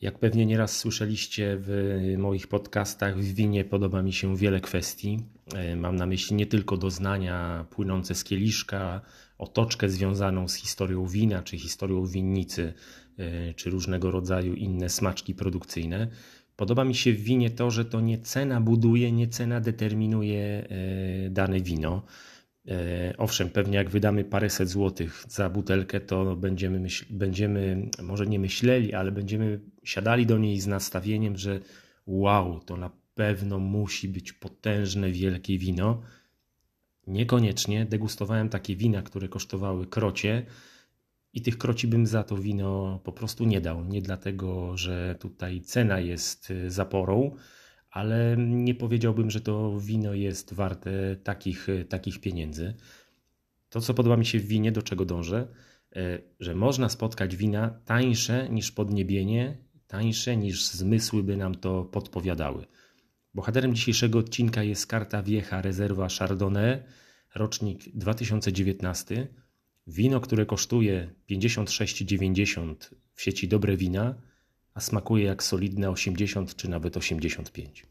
Jak pewnie nieraz słyszeliście w moich podcastach, w winie podoba mi się wiele kwestii. E, mam na myśli nie tylko doznania płynące z kieliszka, otoczkę związaną z historią wina, czy historią winnicy, e, czy różnego rodzaju inne smaczki produkcyjne. Podoba mi się w winie to, że to nie cena buduje, nie cena determinuje e, dane wino. E, owszem, pewnie jak wydamy paręset złotych za butelkę, to będziemy, myśl, będziemy może nie myśleli, ale będziemy siadali do niej z nastawieniem, że wow, to na pewno musi być potężne, wielkie wino. Niekoniecznie degustowałem takie wina, które kosztowały krocie i tych kroci bym za to wino po prostu nie dał. Nie dlatego, że tutaj cena jest zaporą, ale nie powiedziałbym, że to wino jest warte takich, takich pieniędzy. To, co podoba mi się w winie, do czego dążę, e, że można spotkać wina tańsze niż podniebienie, tańsze niż zmysły by nam to podpowiadały. Bohaterem dzisiejszego odcinka jest karta wiecha rezerwa Chardonnay, rocznik 2019. Wino, które kosztuje 56,90 w sieci Dobre Wina, a smakuje jak solidne 80 czy nawet 85.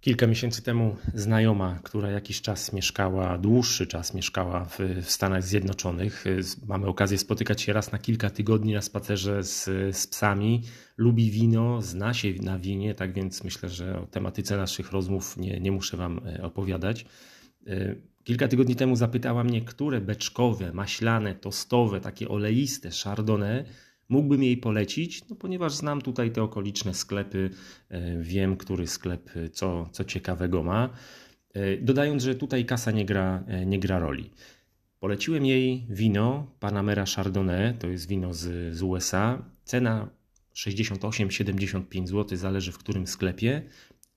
Kilka miesięcy temu znajoma, która jakiś czas mieszkała, dłuższy czas mieszkała w, Stanach Zjednoczonych, mamy okazję spotykać się raz na kilka tygodni na spacerze z, z psami, lubi wino, zna się na winie, tak więc myślę, że o tematyce naszych rozmów nie, nie muszę Wam e, opowiadać. E, kilka tygodni temu zapytała mnie, które beczkowe, maślane, tostowe, takie oleiste chardonnay mógłbym jej polecić, no ponieważ znam tutaj te okoliczne sklepy, e, wiem, który sklep co, co ciekawego ma. E, dodając, że tutaj kasa nie gra, nie gra roli. Poleciłem jej wino Panamera Chardonnay, to jest wino z, z USA. Cena 68-75 zł, zależy w którym sklepie.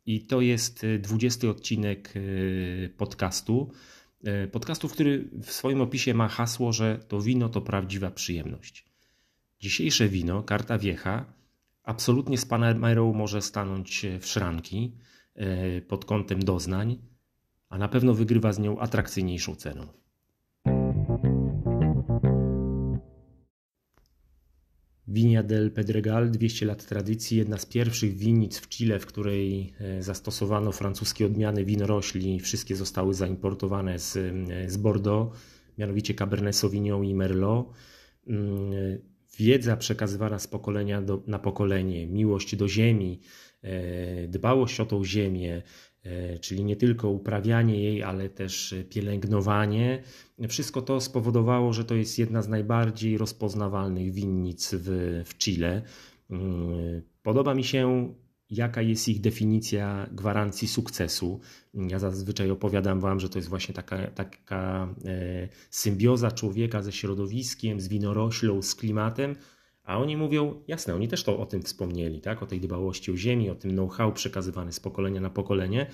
I to jest 20 odcinek podcastu. E, podcastu, który w swoim opisie ma hasło, że to wino to prawdziwa przyjemność. Dzisiejsze wino, Karta Wiecha, absolutnie z Panamerą może stanąć w szranki e, pod kątem doznań, a na pewno wygrywa z nią atrakcyjniejszą ceną. Vinia del Pedregal, 200 lat tradycji, jedna z pierwszych winnic w Chile, w której e, zastosowano francuskie odmiany winorośli. Wszystkie zostały zaimportowane z, e, z Bordeaux, mianowicie Cabernet Sauvignon i Merlot. Mm, wiedza przekazywana z pokolenia do, na pokolenie, miłość do ziemi, e, dbałość o tą ziemię, E, czyli nie tylko uprawianie jej, ale też pielęgnowanie. Wszystko to spowodowało, że to jest jedna z najbardziej rozpoznawalnych winnic w, w Chile. Mm, podoba mi się, jaka jest ich definicja gwarancji sukcesu. Ja zazwyczaj opowiadam Wam, że to jest właśnie taka, taka e, symbioza człowieka ze środowiskiem, z winoroślą, z klimatem. A oni mówią, jasne, oni też to o tym wspomnieli, tak? o tej dbałości o ziemię, o tym know-how przekazywany z pokolenia na pokolenie,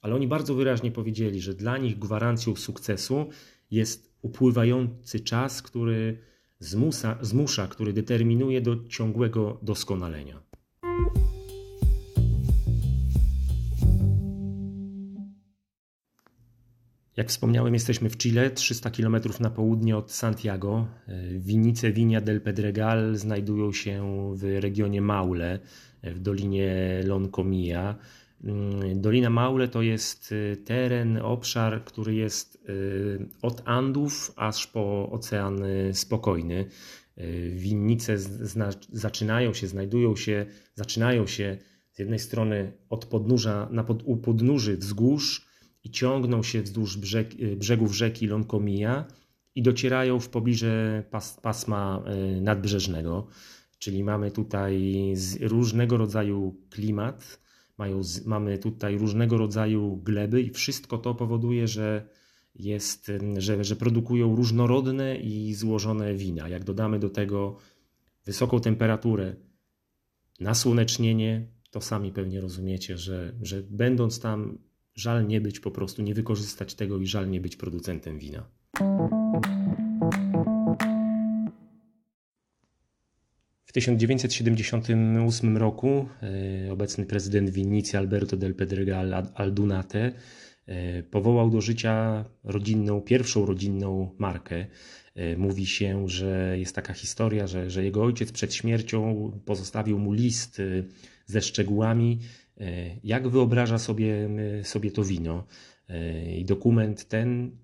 ale oni bardzo wyraźnie powiedzieli, że dla nich gwarancją sukcesu jest upływający czas, który zmusza, zmusza który determinuje do ciągłego doskonalenia. Wspomniałem, jesteśmy w Chile, 300 km na południe od Santiago. Winice Vinia del Pedregal znajdują się w regionie Maule, w dolinie Loncomia. Dolina Maule to jest teren, obszar, który jest od Andów aż po Ocean Spokojny. Winnice zaczynają się, znajdują się, zaczynają się z jednej strony od podnóża, na pod, u podnóży wzgórz, i ciągną się wzdłuż brzeg, y, brzegów rzeki Lonkomija i docierają w pobliże pas, pasma y, nadbrzeżnego. Czyli mamy tutaj różnego rodzaju klimat, mają, mamy tutaj różnego rodzaju gleby i wszystko to powoduje, że, jest, że, że produkują różnorodne i złożone wina. Jak dodamy do tego wysoką temperaturę, nasłonecznienie, to sami pewnie rozumiecie, że, że będąc tam Żal nie być po prostu, nie wykorzystać tego i żal nie być producentem wina. W 1978 roku e, obecny prezydent winnicy Alberto del Pedregal Aldunate Powołał do życia rodzinną, pierwszą rodzinną markę. Mówi się, że jest taka historia, że, że jego ojciec przed śmiercią pozostawił mu list ze szczegółami, jak wyobraża sobie, sobie to wino. I dokument ten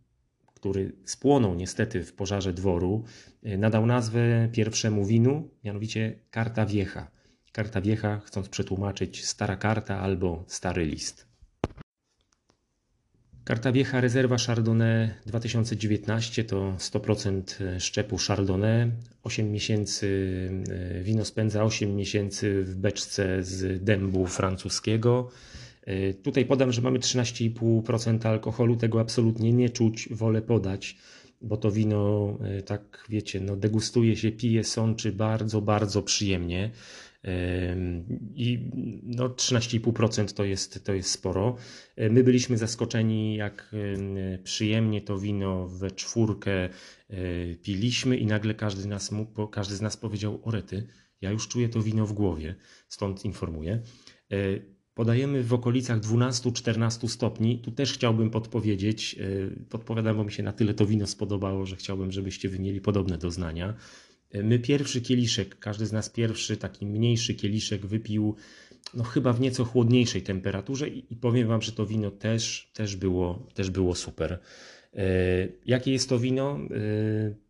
który spłonął niestety w pożarze dworu, e, nadał nazwę pierwszemu winu, mianowicie Karta Wiecha. Karta Wiecha, chcąc przetłumaczyć stara karta albo stary list. Karta Wiecha Rezerwa Chardonnay 2019 to 100% szczepu Chardonnay. 8 miesięcy e, wino spędza 8 miesięcy w beczce z dębu francuskiego. E, tutaj podam, że mamy 13,5% alkoholu, tego absolutnie nie czuć, wolę podać, bo to wino, e, tak wiecie, no degustuje się, pije, sączy bardzo, bardzo przyjemnie. I no 13,5% to jest, to jest sporo. E, my byliśmy zaskoczeni, jak przyjemnie to wino we czwórkę piliśmy, i nagle każdy, nas, każdy z nas powiedział: Orety, ja już czuję to wino w głowie, stąd informuję. Podajemy w okolicach 12-14 stopni. Tu też chciałbym podpowiedzieć, e, podpowiadam, bo mi się na tyle to wino spodobało, że chciałbym, żebyście wy mieli podobne doznania. E, my pierwszy kieliszek, każdy z nas pierwszy taki mniejszy kieliszek wypił no chyba w nieco chłodniejszej temperaturze i, i powiem wam, że to wino też, też, było, też było super. E, jakie jest to wino?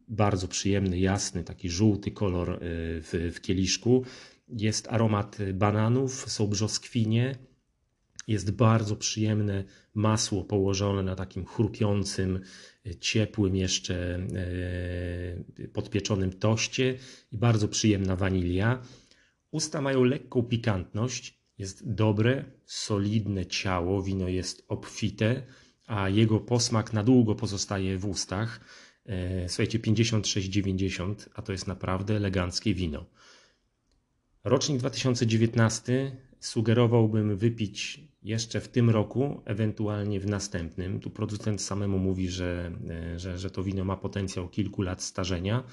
Bardzo przyjemny, jasny, taki żółty kolor w, w kieliszku. Jest aromat bananów, są brzoskwinie, jest bardzo przyjemne masło położone na takim chrupiącym, ciepłym jeszcze e, podpieczonym toście i bardzo przyjemna wanilia. Usta mają lekką pikantność, jest dobre, solidne ciało, wino jest obfite, a jego posmak na długo pozostaje w ustach. E, słuchajcie, 56,90, a to jest naprawdę eleganckie wino. Rocznik 2019 sugerowałbym wypić jeszcze w tym roku, ewentualnie w następnym. Tu producent samemu mówi, że, że, że to wino ma potencjał kilku lat starzenia.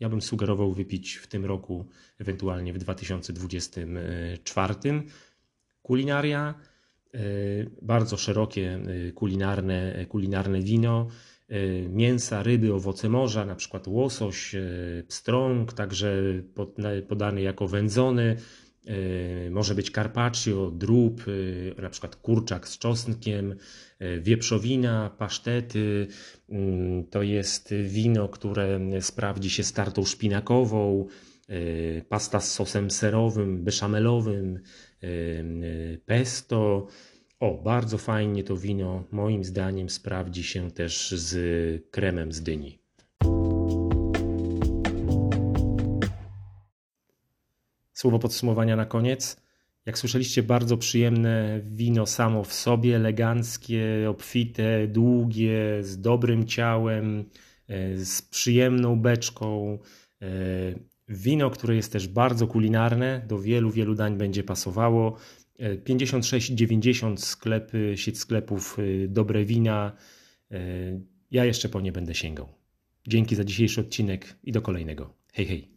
Ja bym sugerował wypić w tym roku, ewentualnie w 2024. Kulinaria, e, bardzo szerokie e, kulinarne, kulinarne wino. E, mięsa, ryby, owoce morza, na przykład łosoś, e, pstrąg, także podany jako wędzony. E, może być carpaccio, drób, na przykład kurczak z czosnkiem, wieprzowina, pasztety. Mm, to jest wino, które sprawdzi się z tartą szpinakową, pasta z sosem serowym, beszamelowym, pesto. O, bardzo fajnie to wino, moim zdaniem, sprawdzi się też z kremem z dyni. Słowo podsumowania na koniec. Jak słyszeliście, bardzo przyjemne wino samo w sobie, eleganckie, obfite, długie, z dobrym ciałem, e, z przyjemną beczką. E, wino, które jest też bardzo kulinarne, do wielu, wielu dań będzie pasowało. 56,90 sklepy, sieć sklepów y, Dobre Wina. Y, ja jeszcze po nie będę sięgał. Dzięki za dzisiejszy odcinek i do kolejnego. Hej, hej.